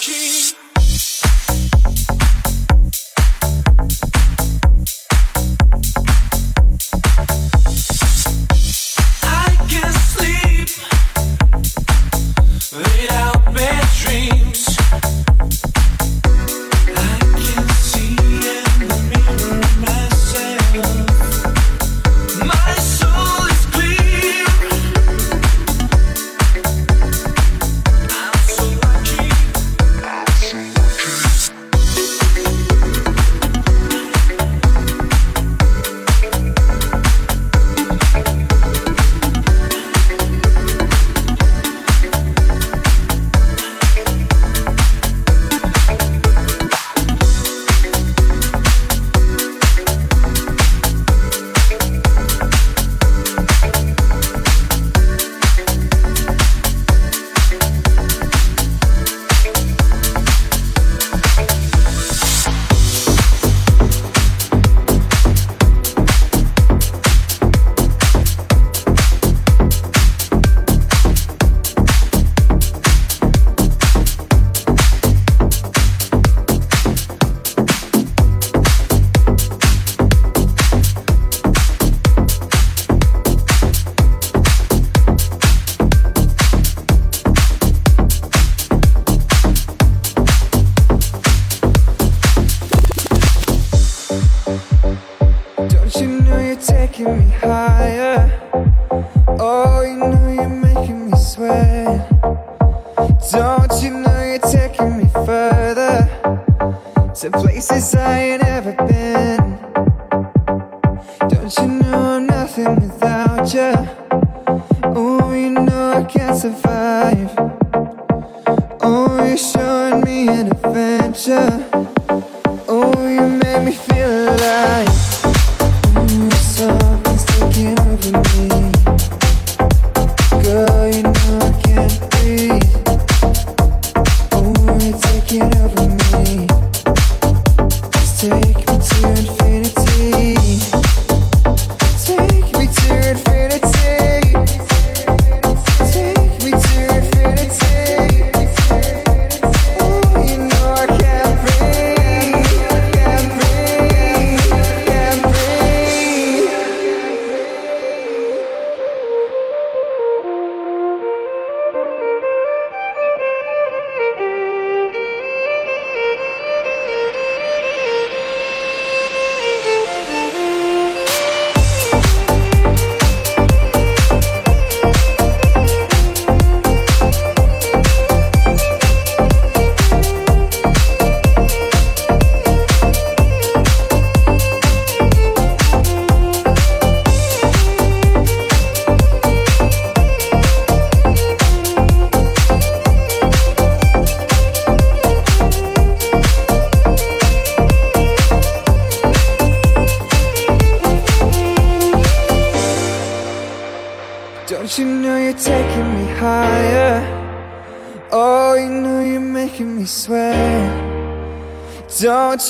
keep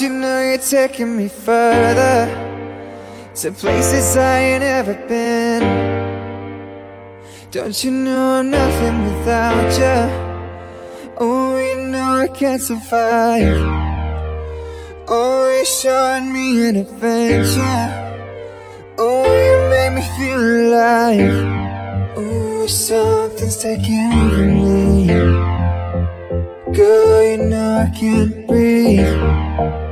you know you're taking me further To places I ain't ever been. Don't you know I'm nothing without you Oh, you know I can't survive. Oh, you showing me an adventure. Oh, you make me feel alive. Oh, something's taking me. Girl, you know I can't breathe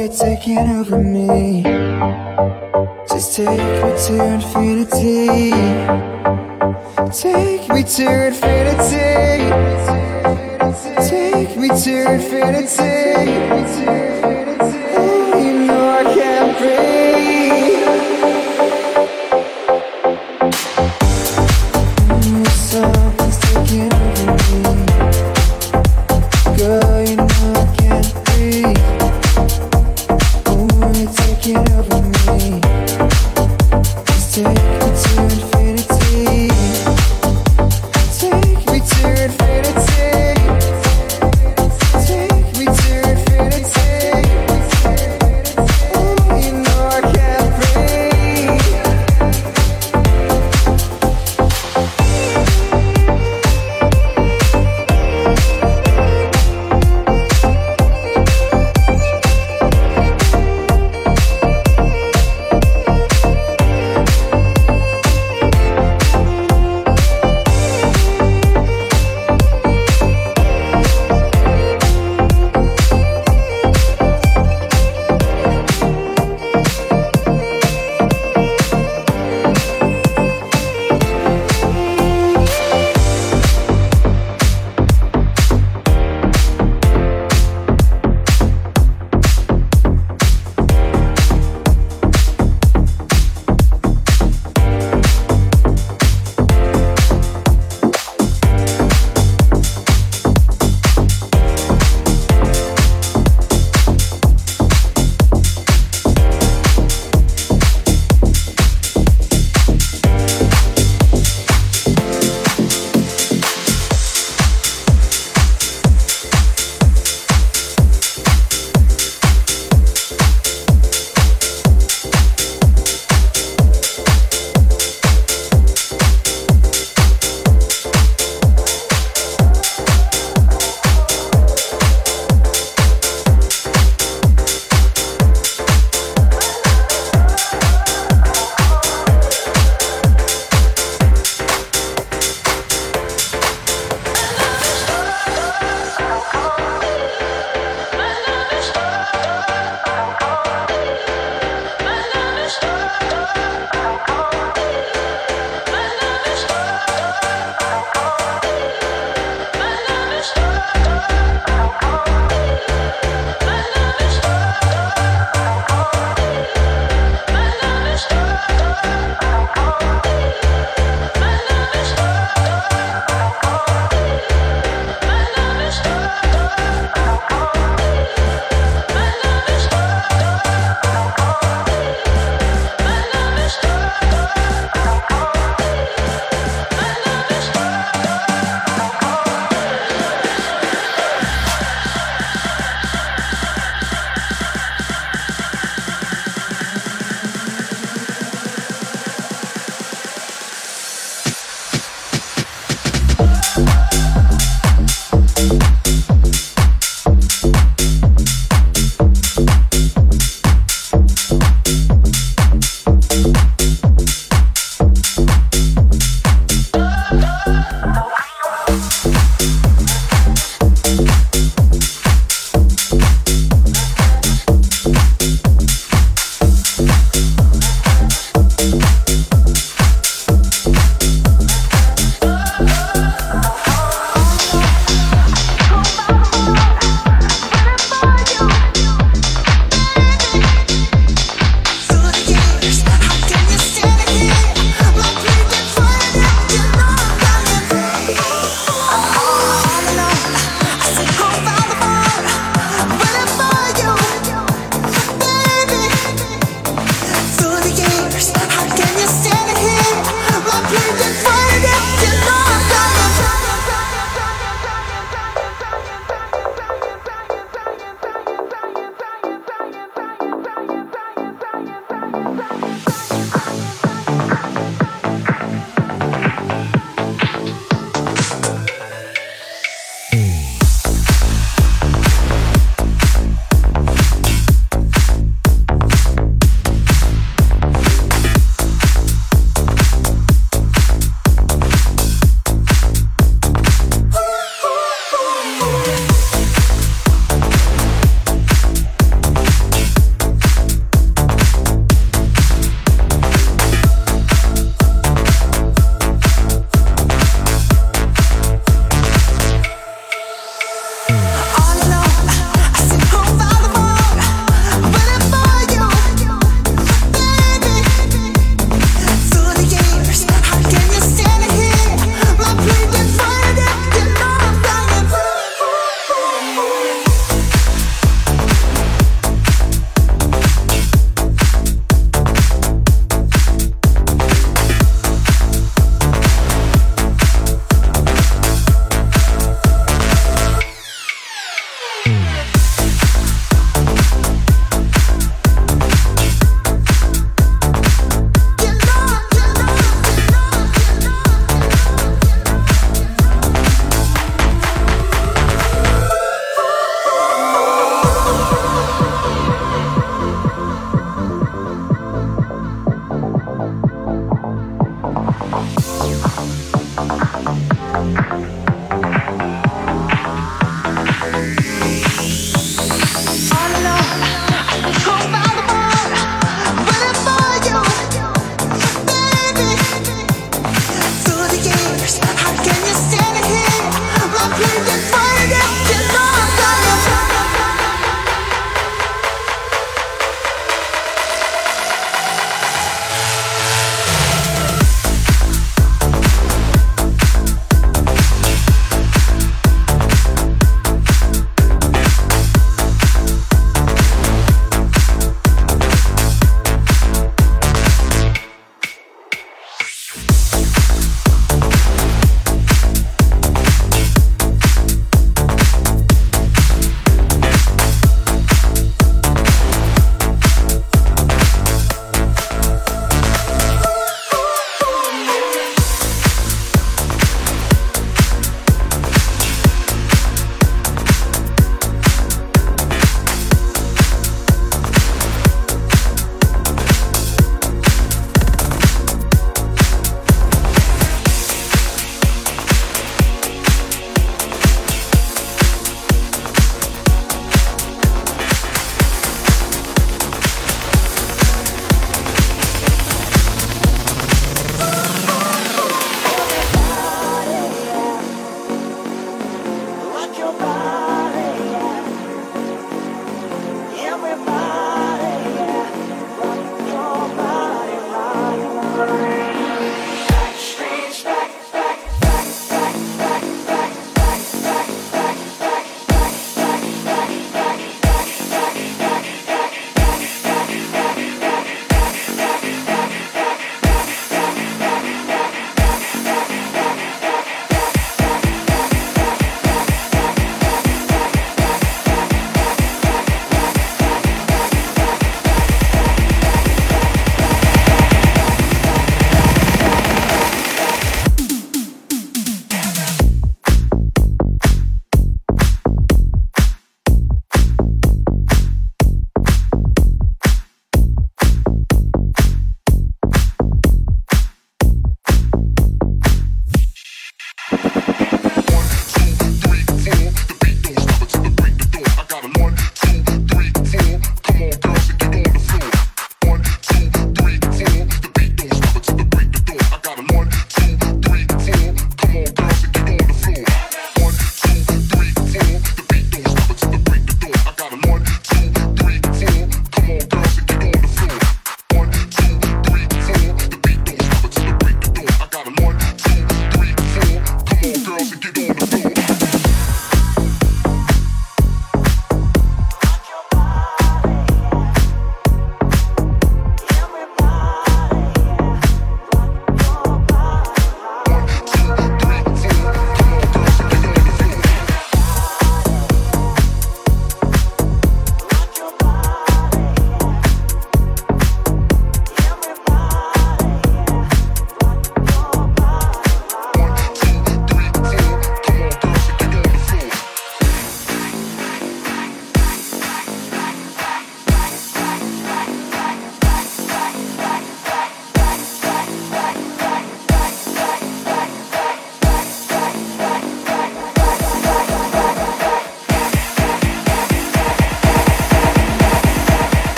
you're taking over me. Just take me to infinity. Take me to infinity. Take me to infinity.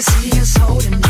Can see us holding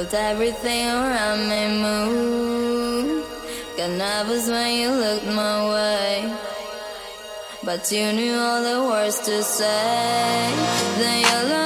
felt everything around me move. Got nervous when you looked my way. But you knew all the words to say. Then you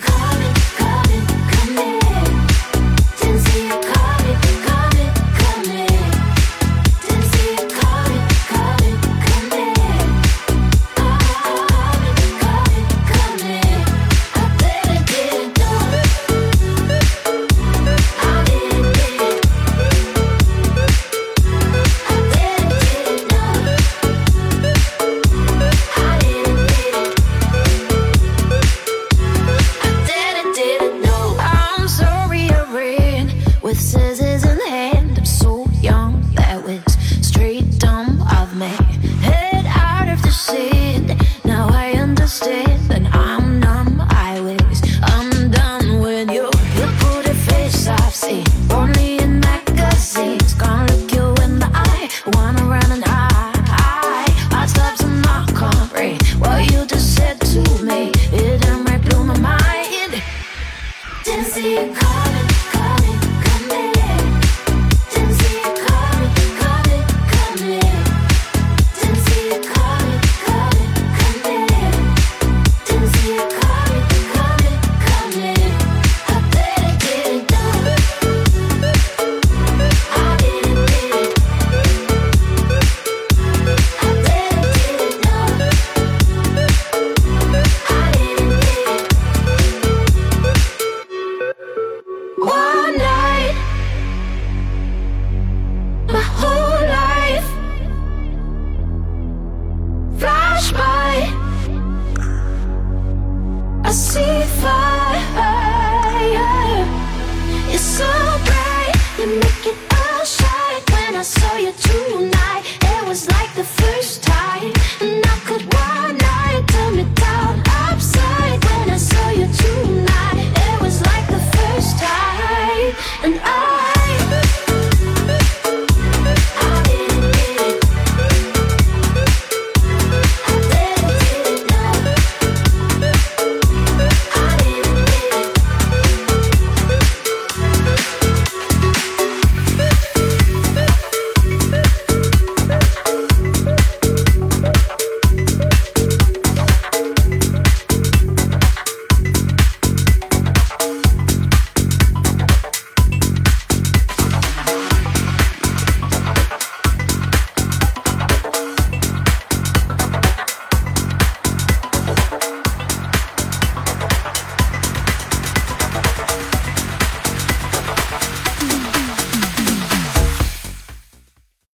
coming.